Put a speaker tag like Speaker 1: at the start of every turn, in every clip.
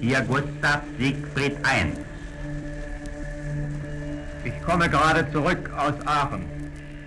Speaker 1: Hier Gustav Siegfried 1.
Speaker 2: Ich komme gerade zurück aus Aachen.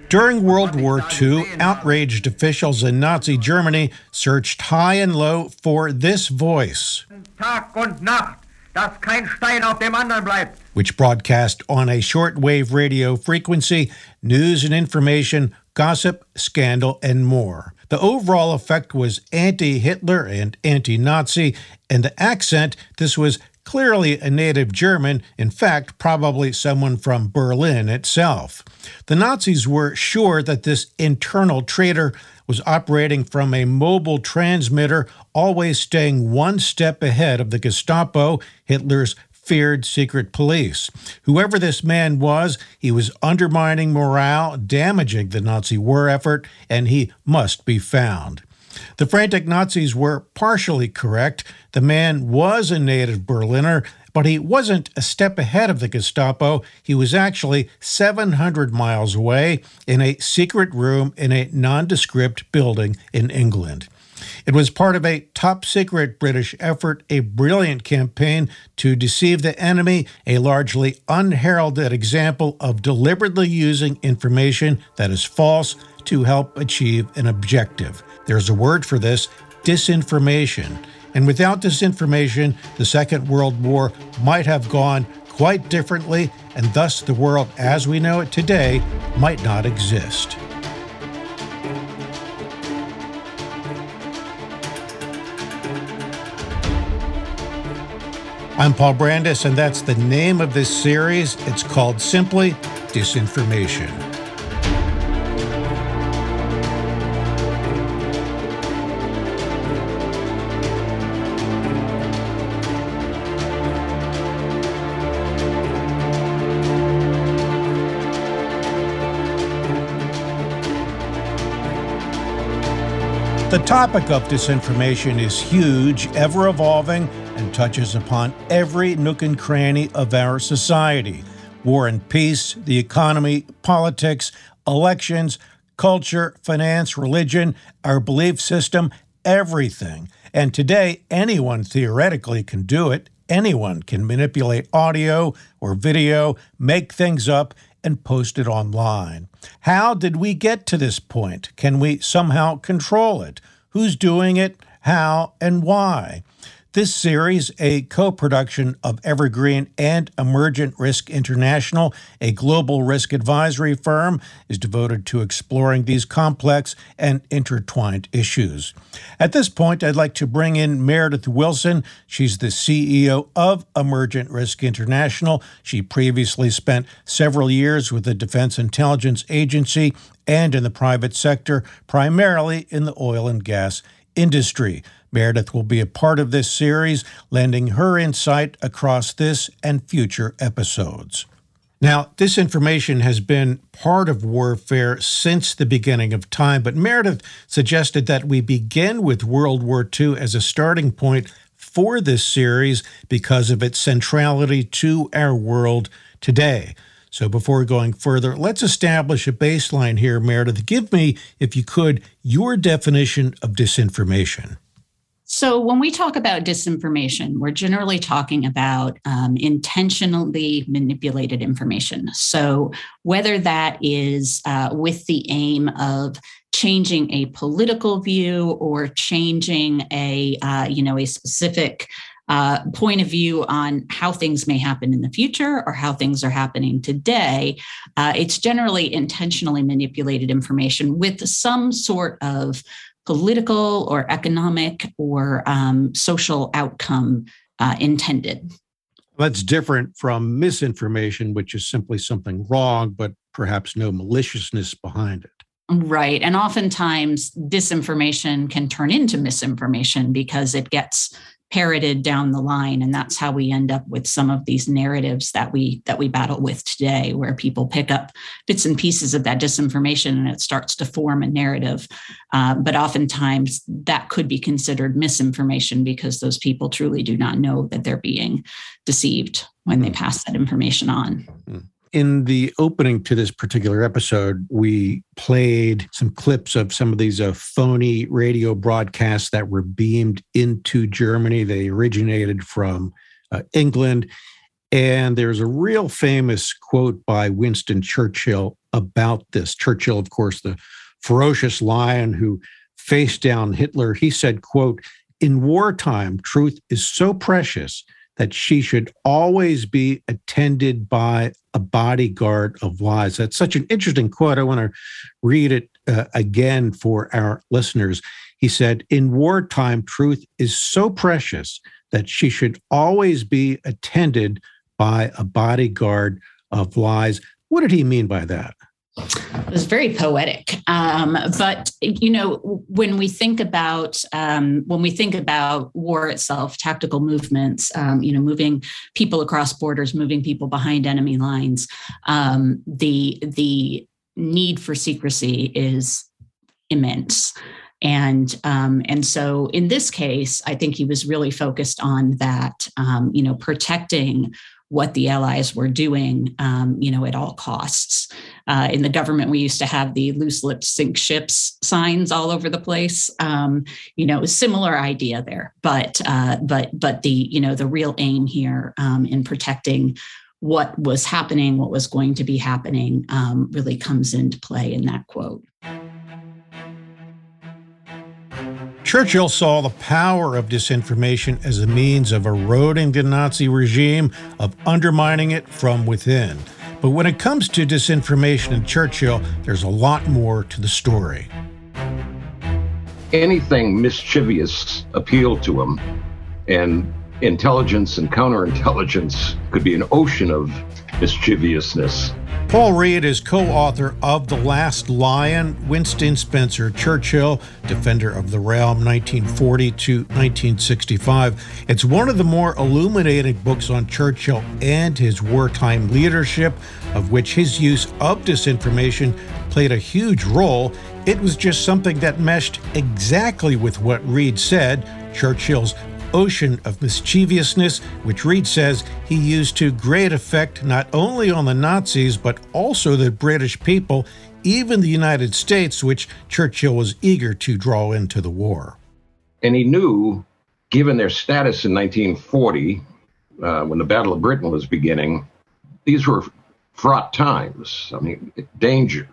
Speaker 3: During World War II, outraged officials in Nazi Germany searched high and low for this voice.
Speaker 2: Tag und Nacht, dass kein Stein auf dem anderen bleibt.
Speaker 3: Which broadcast on a shortwave radio frequency news and information, gossip, scandal, and more. The overall effect was anti Hitler and anti Nazi, and the accent, this was clearly a native German, in fact, probably someone from Berlin itself. The Nazis were sure that this internal traitor was operating from a mobile transmitter, always staying one step ahead of the Gestapo, Hitler's feared secret police. Whoever this man was, he was undermining morale, damaging the Nazi war effort, and he must be found. The frantic Nazis were partially correct. The man was a native Berliner, but he wasn't a step ahead of the Gestapo. He was actually 700 miles away in a secret room in a nondescript building in England. It was part of a top secret British effort, a brilliant campaign to deceive the enemy, a largely unheralded example of deliberately using information that is false to help achieve an objective. There's a word for this disinformation. And without disinformation, the Second World War might have gone quite differently, and thus the world as we know it today might not exist. I'm Paul Brandus, and that's the name of this series. It's called simply Disinformation. The topic of disinformation is huge, ever evolving, touches upon every nook and cranny of our society war and peace, the economy, politics, elections, culture, finance, religion, our belief system, everything. And today, anyone theoretically can do it. Anyone can manipulate audio or video, make things up, and post it online. How did we get to this point? Can we somehow control it? Who's doing it? How and why? This series, a co production of Evergreen and Emergent Risk International, a global risk advisory firm, is devoted to exploring these complex and intertwined issues. At this point, I'd like to bring in Meredith Wilson. She's the CEO of Emergent Risk International. She previously spent several years with the Defense Intelligence Agency and in the private sector, primarily in the oil and gas industry. Meredith will be a part of this series, lending her insight across this and future episodes. Now, this information has been part of warfare since the beginning of time, but Meredith suggested that we begin with World War II as a starting point for this series because of its centrality to our world today. So, before going further, let's establish a baseline here, Meredith. Give me, if you could, your definition of disinformation.
Speaker 4: So, when we talk about disinformation, we're generally talking about um, intentionally manipulated information. So, whether that is uh, with the aim of changing a political view or changing a uh, you know a specific uh, point of view on how things may happen in the future or how things are happening today. Uh, it's generally intentionally manipulated information with some sort of political or economic or um, social outcome uh, intended.
Speaker 3: That's different from misinformation, which is simply something wrong, but perhaps no maliciousness behind it.
Speaker 4: Right. And oftentimes, disinformation can turn into misinformation because it gets parroted down the line and that's how we end up with some of these narratives that we that we battle with today where people pick up bits and pieces of that disinformation and it starts to form a narrative uh, but oftentimes that could be considered misinformation because those people truly do not know that they're being deceived when they hmm. pass that information on
Speaker 3: hmm. In the opening to this particular episode, we played some clips of some of these uh, phony radio broadcasts that were beamed into Germany. They originated from uh, England. And there's a real famous quote by Winston Churchill about this. Churchill, of course, the ferocious lion who faced down Hitler, he said, quote, in wartime, truth is so precious that she should always be attended by a bodyguard of lies. That's such an interesting quote. I want to read it uh, again for our listeners. He said, In wartime, truth is so precious that she should always be attended by a bodyguard of lies. What did he mean by that?
Speaker 4: It was very poetic. Um, but you know, when we think about um, when we think about war itself, tactical movements, um, you know, moving people across borders, moving people behind enemy lines, um, the the need for secrecy is immense. And um, and so in this case, I think he was really focused on that, um, you know, protecting what the allies were doing, um, you know, at all costs. Uh, in the government, we used to have the loose lips sink ships signs all over the place. Um, you know, similar idea there, but uh, but but the you know the real aim here um, in protecting what was happening, what was going to be happening, um, really comes into play in that quote.
Speaker 3: Churchill saw the power of disinformation as a means of eroding the Nazi regime, of undermining it from within. But when it comes to disinformation in Churchill, there's a lot more to the story.
Speaker 5: Anything mischievous appealed to him, and intelligence and counterintelligence could be an ocean of mischievousness.
Speaker 3: Paul Reid is co author of The Last Lion, Winston Spencer Churchill, Defender of the Realm, 1940 to 1965. It's one of the more illuminating books on Churchill and his wartime leadership, of which his use of disinformation played a huge role. It was just something that meshed exactly with what Reid said Churchill's ocean of mischievousness, which Reid says he used to great effect not only on the Nazis, but also the British people, even the United States, which Churchill was eager to draw into the war.
Speaker 5: And he knew, given their status in 1940, uh, when the Battle of Britain was beginning, these were fraught times. I mean, danger.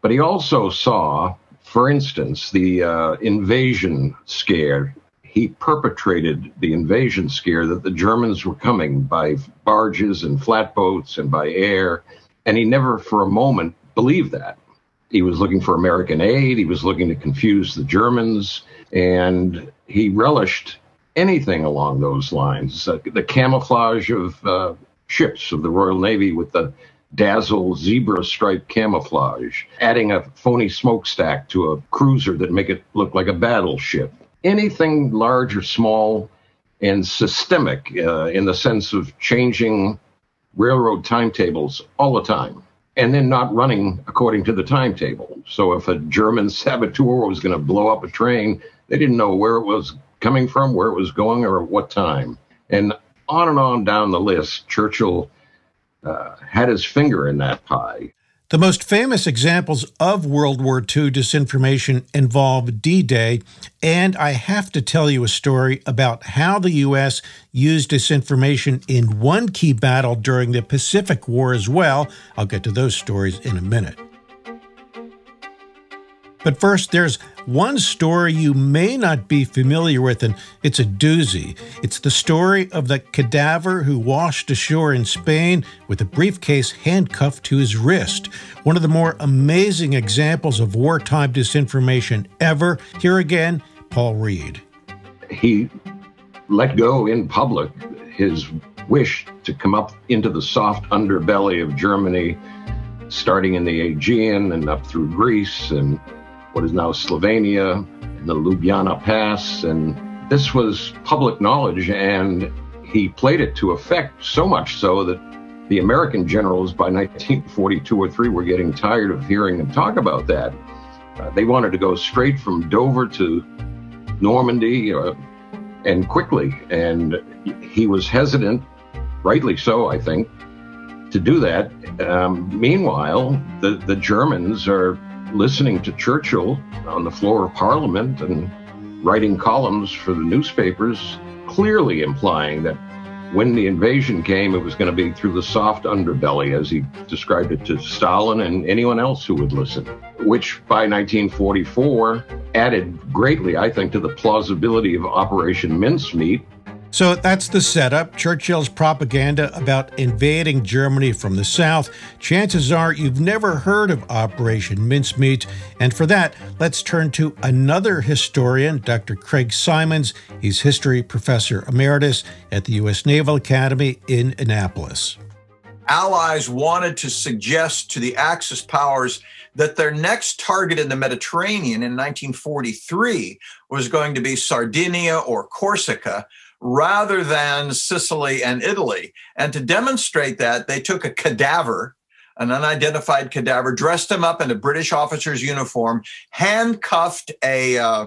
Speaker 5: But he also saw, for instance, the uh, invasion scare he perpetrated the invasion scare that the Germans were coming by barges and flatboats and by air. And he never for a moment believed that. He was looking for American aid. He was looking to confuse the Germans. And he relished anything along those lines. Uh, the camouflage of uh, ships of the Royal Navy with the dazzle zebra stripe camouflage, adding a phony smokestack to a cruiser that make it look like a battleship anything large or small and systemic uh, in the sense of changing railroad timetables all the time and then not running according to the timetable. So if a German saboteur was going to blow up a train, they didn't know where it was coming from, where it was going, or at what time. And on and on down the list, Churchill uh, had his finger in that pie.
Speaker 3: The most famous examples of World War II disinformation involve D Day, and I have to tell you a story about how the U.S. used disinformation in one key battle during the Pacific War as well. I'll get to those stories in a minute. But first, there's one story you may not be familiar with, and it's a doozy. It's the story of the cadaver who washed ashore in Spain with a briefcase handcuffed to his wrist. One of the more amazing examples of wartime disinformation ever. Here again, Paul Reid.
Speaker 5: He let go in public his wish to come up into the soft underbelly of Germany, starting in the Aegean and up through Greece and what is now Slovenia, the Ljubljana Pass, and this was public knowledge, and he played it to effect so much so that the American generals by 1942 or 3 were getting tired of hearing him talk about that. Uh, they wanted to go straight from Dover to Normandy uh, and quickly, and he was hesitant, rightly so, I think, to to do that. Um, meanwhile, the, the Germans are listening to Churchill on the floor of Parliament and writing columns for the newspapers, clearly implying that when the invasion came, it was going to be through the soft underbelly, as he described it to Stalin and anyone else who would listen, which by 1944 added greatly, I think, to the plausibility of Operation Mincemeat,
Speaker 3: so that's the setup Churchill's propaganda about invading Germany from the south. Chances are you've never heard of Operation Mincemeat. And for that, let's turn to another historian, Dr. Craig Symonds. He's history professor emeritus at the U.S. Naval Academy in Annapolis.
Speaker 6: Allies wanted to suggest to the Axis powers that their next target in the Mediterranean in 1943 was going to be Sardinia or Corsica rather than Sicily and Italy. And to demonstrate that, they took a cadaver, an unidentified cadaver, dressed him up in a British officer's uniform, handcuffed a uh,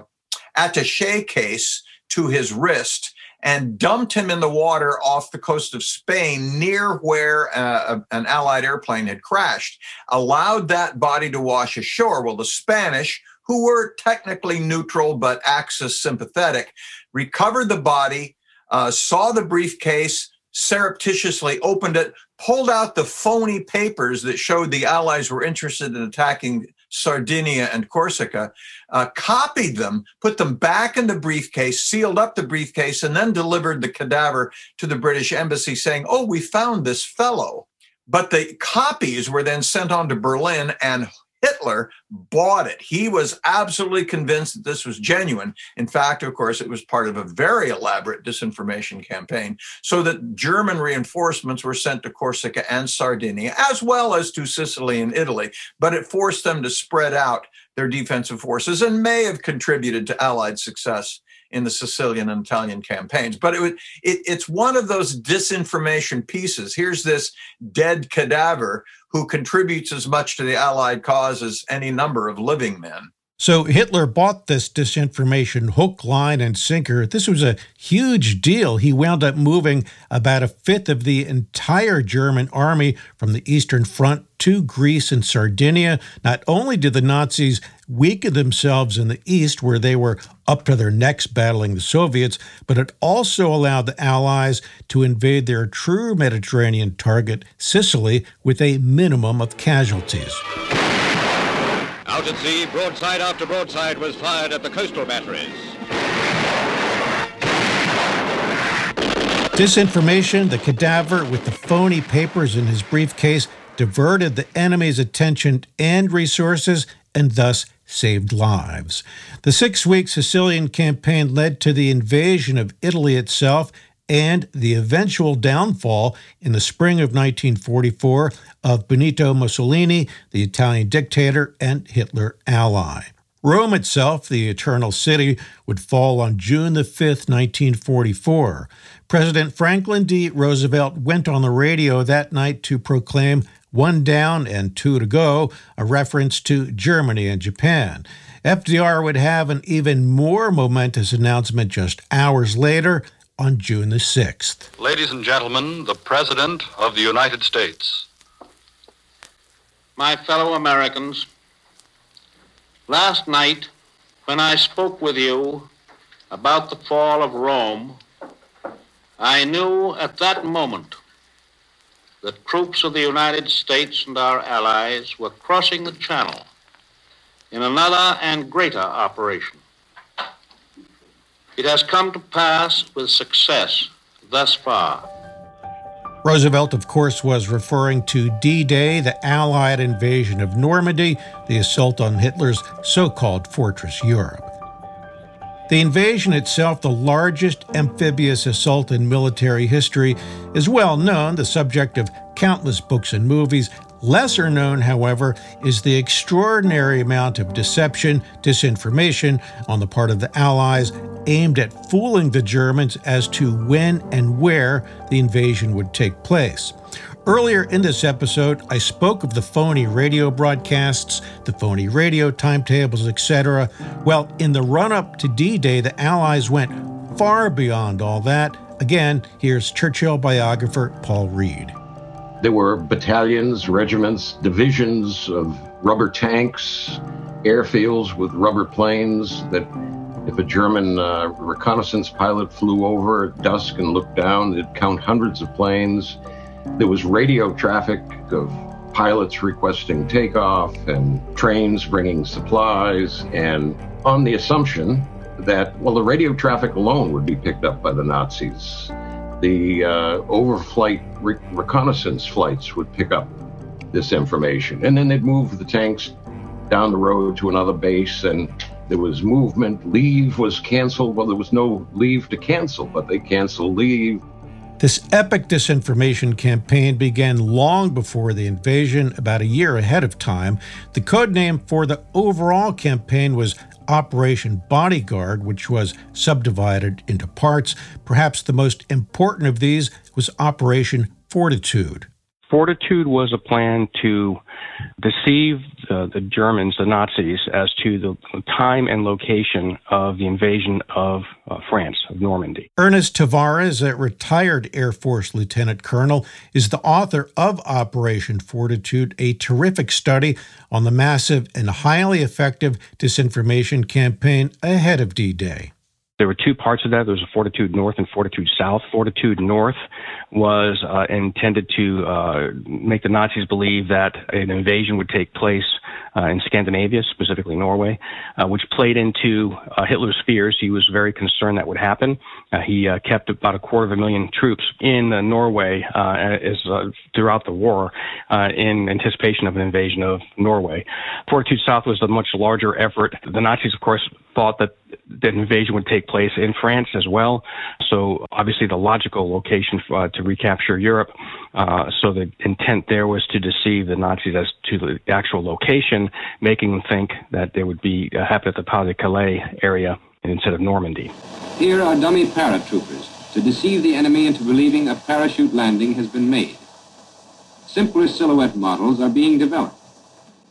Speaker 6: attache case to his wrist, and dumped him in the water off the coast of Spain near where uh, an Allied airplane had crashed, allowed that body to wash ashore. Well, the Spanish, who were technically neutral but Axis sympathetic, recovered the body, uh, saw the briefcase, surreptitiously opened it, pulled out the phony papers that showed the Allies were interested in attacking Sardinia and Corsica, uh, copied them, put them back in the briefcase, sealed up the briefcase, and then delivered the cadaver to the British embassy saying, Oh, we found this fellow. But the copies were then sent on to Berlin and Hitler bought it. He was absolutely convinced that this was genuine. In fact, of course, it was part of a very elaborate disinformation campaign so that German reinforcements were sent to Corsica and Sardinia, as well as to Sicily and Italy. But it forced them to spread out their defensive forces and may have contributed to Allied success in the Sicilian and Italian campaigns. But it, it, it's one of those disinformation pieces. Here's this dead cadaver who contributes as much to the Allied cause as any number of living men.
Speaker 3: So Hitler bought this disinformation hook, line, and sinker. This was a huge deal. He wound up moving about a fifth of the entire German army from the Eastern Front to Greece and Sardinia. Not only did the Nazis weaken themselves in the East, where they were up to their necks battling the Soviets, but it also allowed the Allies to invade their true Mediterranean target, Sicily, with a minimum of casualties.
Speaker 7: Out at sea, broadside after broadside was fired at the coastal batteries.
Speaker 3: Disinformation, the cadaver with the phony papers in his briefcase, diverted the enemy's attention and resources and thus saved lives. The six week Sicilian campaign led to the invasion of Italy itself and the eventual downfall in the spring of 1944 of Benito Mussolini, the Italian dictator and Hitler ally. Rome itself, the Eternal City, would fall on June the 5th, 1944. President Franklin D. Roosevelt went on the radio that night to proclaim one down and two to go, a reference to Germany and Japan. FDR would have an even more momentous announcement just hours later on June the 6th.
Speaker 8: Ladies and gentlemen, the President of the United States.
Speaker 9: My fellow Americans, last night when I spoke with you about the fall of Rome, I knew at that moment that troops of the United States and our allies were crossing the Channel in another and greater operation. It has come to pass with success thus far.
Speaker 3: Roosevelt, of course, was referring to D Day, the Allied invasion of Normandy, the assault on Hitler's so called Fortress Europe. The invasion itself, the largest amphibious assault in military history, is well known, the subject of countless books and movies, Lesser known, however, is the extraordinary amount of deception, disinformation on the part of the Allies aimed at fooling the Germans as to when and where the invasion would take place. Earlier in this episode, I spoke of the phony radio broadcasts, the phony radio timetables, etc. Well, in the run up to D Day, the Allies went far beyond all that. Again, here's Churchill biographer Paul Reid.
Speaker 5: There were battalions, regiments, divisions of rubber tanks, airfields with rubber planes that if a German uh, reconnaissance pilot flew over at dusk and looked down, it'd count hundreds of planes. There was radio traffic of pilots requesting takeoff and trains bringing supplies, and on the assumption that, well, the radio traffic alone would be picked up by the Nazis. The uh, overflight re- reconnaissance flights would pick up this information, and then they'd move the tanks down the road to another base, and there was movement. Leave was canceled. Well, there was no leave to cancel, but they canceled leave.
Speaker 3: This epic disinformation campaign began long before the invasion, about a year ahead of time. The code name for the overall campaign was Operation Bodyguard, which was subdivided into parts. Perhaps the most important of these was Operation Fortitude.
Speaker 10: Fortitude was a plan to deceive uh, the Germans, the Nazis, as to the time and location of the invasion of uh, France, of Normandy.
Speaker 3: Ernest Tavares, a retired Air Force lieutenant colonel, is the author of Operation Fortitude, a terrific study on the massive and highly effective disinformation campaign ahead of D Day.
Speaker 10: There were two parts of that. There was a Fortitude North and Fortitude South. Fortitude North was uh, intended to uh, make the Nazis believe that an invasion would take place uh, in Scandinavia, specifically Norway, uh, which played into uh, Hitler's fears. He was very concerned that would happen. Uh, he kept about a quarter of a million troops in Norway as, throughout the war in anticipation of an invasion of Norway. Fortitude South was a much larger effort. The Nazis, of course, thought that that invasion would take place in France as well. So obviously the logical location uh, to recapture Europe. Uh, so the intent there was to deceive the Nazis as to the actual location, making them think that they would be uh, happen at the Pas-de-Calais area instead of Normandy.
Speaker 11: Here are dummy paratroopers to deceive the enemy into believing a parachute landing has been made. Simpler silhouette models are being developed.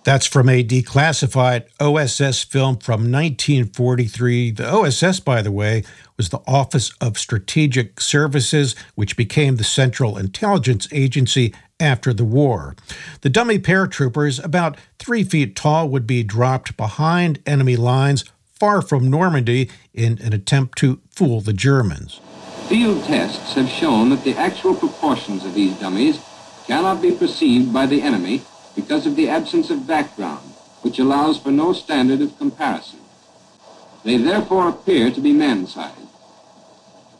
Speaker 3: That's from a declassified OSS film from 1943. The OSS, by the way, was the Office of Strategic Services, which became the Central Intelligence Agency after the war. The dummy paratroopers, about three feet tall, would be dropped behind enemy lines far from Normandy in an attempt to fool the Germans.
Speaker 11: Field tests have shown that the actual proportions of these dummies cannot be perceived by the enemy because of the absence of background, which allows for no standard of comparison. They therefore appear to be man-sized.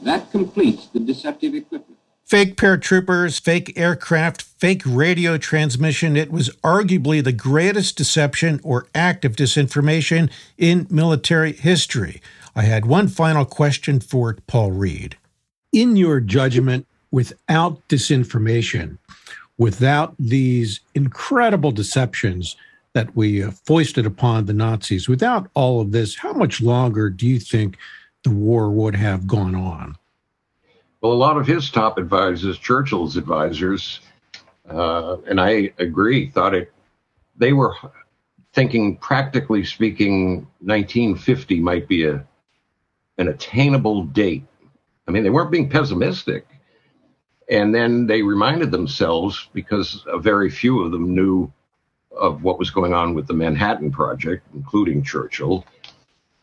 Speaker 11: That completes the deceptive equipment.
Speaker 3: Fake paratroopers, fake aircraft, fake radio transmission. It was arguably the greatest deception or act of disinformation in military history. I had one final question for Paul Reid. In your judgment, without disinformation, without these incredible deceptions that we uh, foisted upon the Nazis, without all of this, how much longer do you think the war would have gone on?
Speaker 5: Well, a lot of his top advisors, Churchill's advisors, uh, and I agree, thought it, they were thinking, practically speaking, 1950 might be a, an attainable date. I mean, they weren't being pessimistic. And then they reminded themselves, because very few of them knew of what was going on with the Manhattan Project, including Churchill,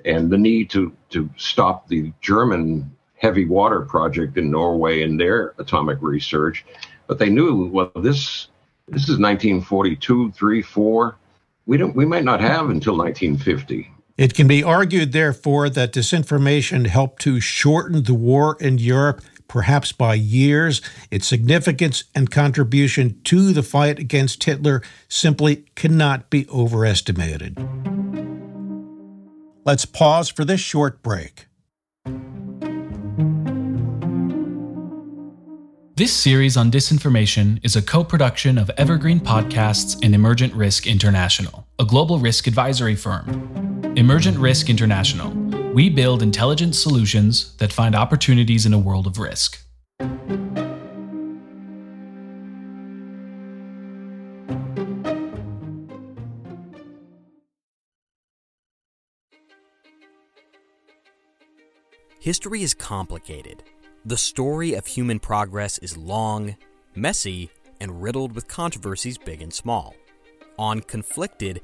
Speaker 5: and the need to, to stop the German heavy water project in Norway and their atomic research. But they knew, well, this this is 1942, 3, 4. We don't we might not have until 1950.
Speaker 3: It can be argued, therefore, that disinformation helped to shorten the war in Europe perhaps by years. Its significance and contribution to the fight against Hitler simply cannot be overestimated. Let's pause for this short break.
Speaker 12: This series on disinformation is a co production of Evergreen Podcasts and Emergent Risk International, a global risk advisory firm. Emergent Risk International we build intelligent solutions that find opportunities in a world of risk.
Speaker 13: History is complicated. The story of human progress is long, messy, and riddled with controversies big and small. On Conflicted,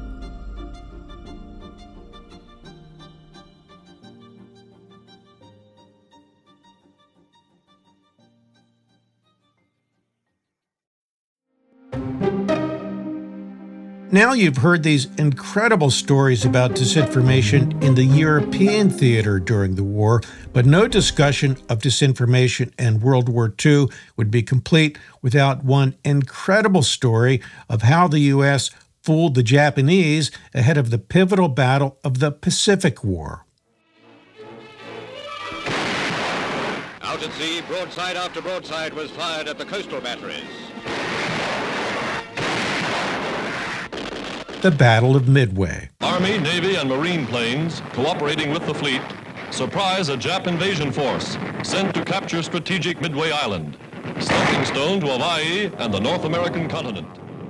Speaker 3: Now you've heard these incredible stories about disinformation in the European theater during the war, but no discussion of disinformation in World War II would be complete without one incredible story of how the U.S. fooled the Japanese ahead of the pivotal battle of the Pacific War.
Speaker 7: Out at sea, broadside after broadside was fired at the coastal batteries.
Speaker 3: The Battle of Midway.
Speaker 14: Army, Navy, and Marine planes, cooperating with the fleet, surprise a Jap invasion force sent to capture strategic Midway Island, stepping stone to Hawaii and the North American continent.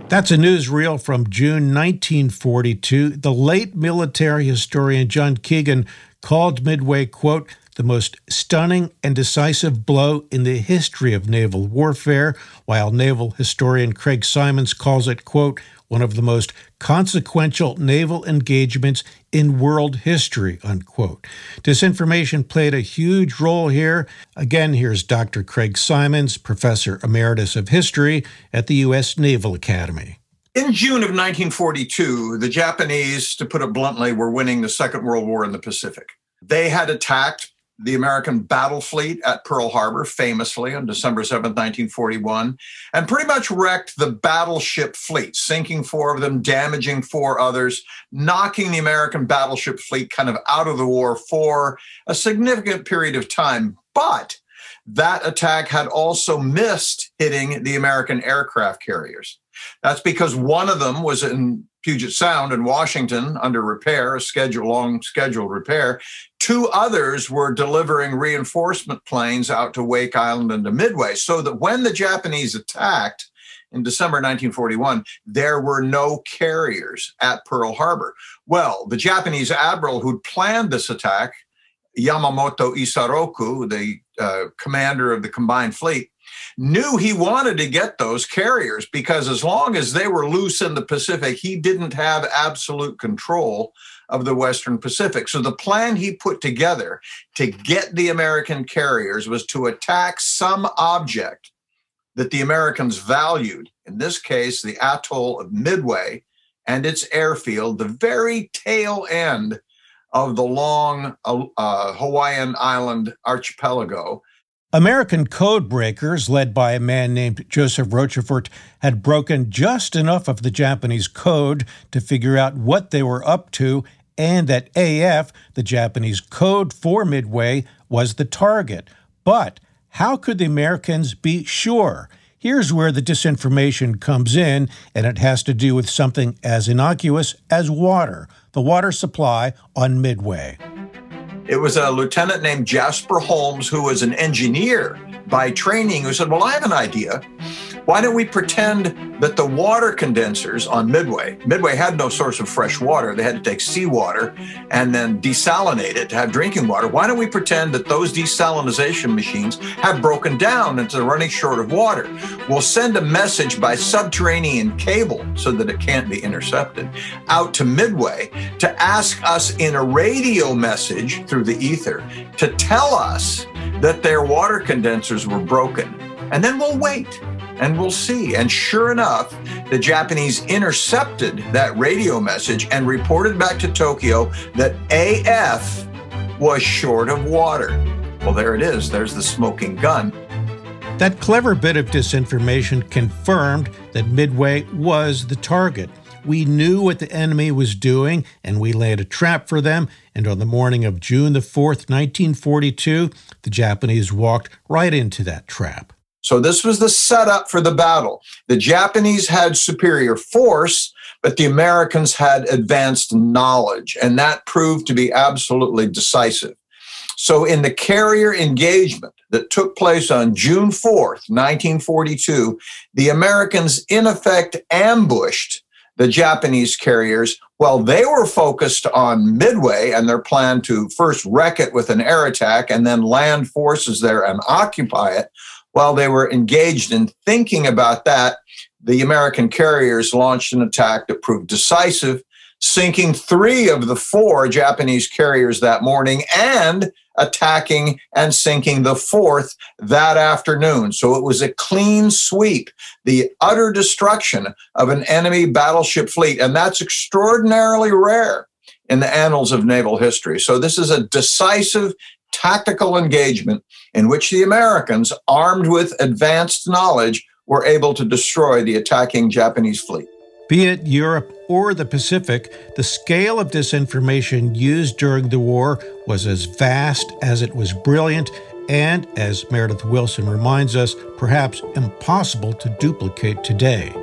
Speaker 3: That's a newsreel from June 1942. The late military historian John Keegan called Midway, quote, the most stunning and decisive blow in the history of naval warfare, while naval historian Craig Symonds calls it, quote, one of the most consequential naval engagements in world history, unquote. Disinformation played a huge role here. Again, here's Dr. Craig Symonds, Professor Emeritus of History at the U.S. Naval Academy.
Speaker 6: In June of 1942, the Japanese, to put it bluntly, were winning the Second World War in the Pacific. They had attacked the American battle fleet at Pearl Harbor, famously on December 7, 1941, and pretty much wrecked the battleship fleet, sinking four of them, damaging four others, knocking the American battleship fleet kind of out of the war for a significant period of time. But that attack had also missed hitting the American aircraft carriers. That's because one of them was in Puget Sound in Washington under repair, a schedule long scheduled repair. Two others were delivering reinforcement planes out to Wake Island and to Midway, so that when the Japanese attacked in December 1941, there were no carriers at Pearl Harbor. Well, the Japanese admiral who'd planned this attack, Yamamoto Isoroku, the uh, commander of the combined fleet, knew he wanted to get those carriers because as long as they were loose in the Pacific, he didn't have absolute control of the Western Pacific. So the plan he put together to get the American carriers was to attack some object that the Americans valued, in this case, the atoll of Midway and its airfield, the very tail end of the long uh, Hawaiian island archipelago
Speaker 3: American code breakers, led by a man named Joseph Rochefort, had broken just enough of the Japanese code to figure out what they were up to, and that AF, the Japanese code for Midway, was the target. But how could the Americans be sure? Here's where the disinformation comes in, and it has to do with something as innocuous as water, the water supply on Midway.
Speaker 6: It was a lieutenant named Jasper Holmes, who was an engineer by training, who said, Well, I have an idea. Why don't we pretend that the water condensers on Midway, Midway had no source of fresh water. They had to take seawater and then desalinate it to have drinking water. Why don't we pretend that those desalination machines have broken down and they're running short of water? We'll send a message by subterranean cable so that it can't be intercepted out to Midway to ask us in a radio message through the ether to tell us that their water condensers were broken. And then we'll wait And we'll see. And sure enough, the Japanese intercepted that radio message and reported back to Tokyo that AF was short of water. Well, there it is. There's the smoking gun.
Speaker 3: That clever bit of disinformation confirmed that Midway was the target. We knew what the enemy was doing, and we laid a trap for them. And on the morning of June the 4th, 1942, the Japanese walked right into that trap.
Speaker 6: So, this was the setup for the battle. The Japanese had superior force, but the Americans had advanced knowledge, and that proved to be absolutely decisive. So, in the carrier engagement that took place on June 4th, 1942, the Americans in effect ambushed the Japanese carriers while they were focused on Midway and their plan to first wreck it with an air attack and then land forces there and occupy it. While they were engaged in thinking about that, the American carriers launched an attack that proved decisive, sinking three of the four Japanese carriers that morning and attacking and sinking the fourth that afternoon. So it was a clean sweep, the utter destruction of an enemy battleship fleet. And that's extraordinarily rare in the annals of naval history. So this is a decisive tactical engagement in which the Americans, armed with advanced knowledge, were able to destroy the attacking Japanese fleet.
Speaker 3: Be it Europe or the Pacific, the scale of disinformation used during the war was as vast as it was brilliant and, as Meredith Wilson reminds us, perhaps impossible to duplicate today.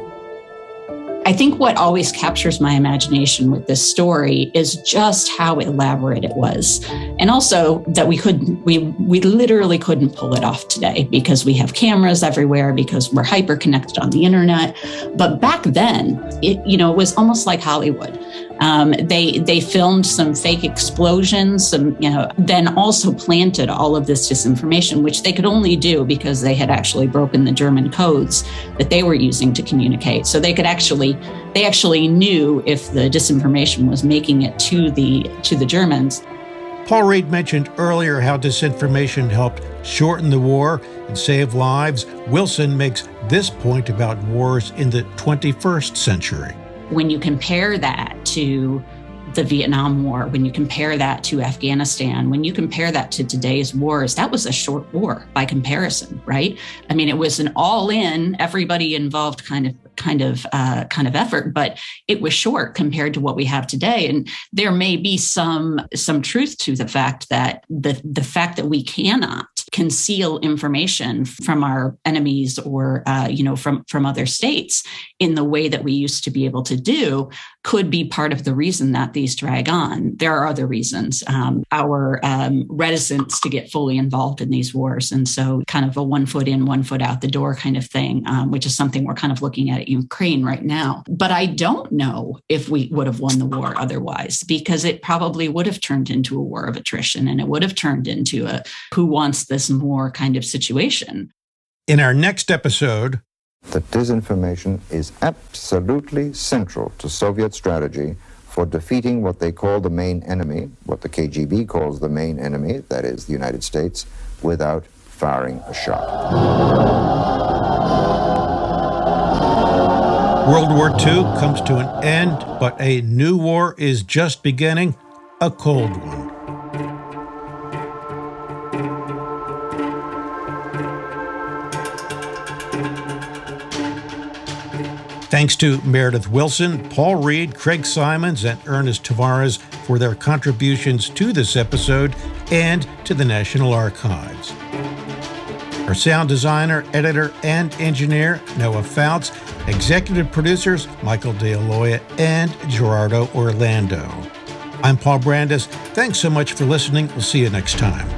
Speaker 4: I think what always captures my imagination with this story is just how elaborate it was. And also that we couldn't we we literally couldn't pull it off today because we have cameras everywhere because we're hyper connected on the internet. But back then, it you know, it was almost like Hollywood. Um, they they filmed some fake explosions, some you know, then also planted all of this disinformation, which they could only do because they had actually broken the German codes that they were using to communicate. So they could actually they actually knew if the disinformation was making it to the to the Germans.
Speaker 3: Paul Reid mentioned earlier how disinformation helped shorten the war and save lives. Wilson makes this point about wars in the 21st century
Speaker 4: when you compare that to the Vietnam War, when you compare that to Afghanistan, when you compare that to today's wars, that was a short war by comparison, right? I mean, it was an all-in, everybody involved kind of kind of uh, kind of effort, but it was short compared to what we have today. And there may be some some truth to the fact that the the fact that we cannot conceal information from our enemies or uh, you know from from other states in the way that we used to be able to do could be part of the reason that these drag on. There are other reasons. Um, our um, reticence to get fully involved in these wars, and so kind of a one foot in, one foot out the door kind of thing, um, which is something we're kind of looking at at Ukraine right now. But I don't know if we would have won the war otherwise, because it probably would have turned into a war of attrition, and it would have turned into a who wants this more kind of situation.
Speaker 3: In our next episode,
Speaker 15: that disinformation is absolutely central to Soviet strategy for defeating what they call the main enemy, what the KGB calls the main enemy, that is, the United States, without firing a shot.
Speaker 3: World War II comes to an end, but a new war is just beginning, a cold one. Thanks to Meredith Wilson, Paul Reid, Craig Symonds, and Ernest Tavares for their contributions to this episode and to the National Archives. Our sound designer, editor, and engineer, Noah Fouts. Executive producers, Michael DeAloia and Gerardo Orlando. I'm Paul Brandus. Thanks so much for listening. We'll see you next time.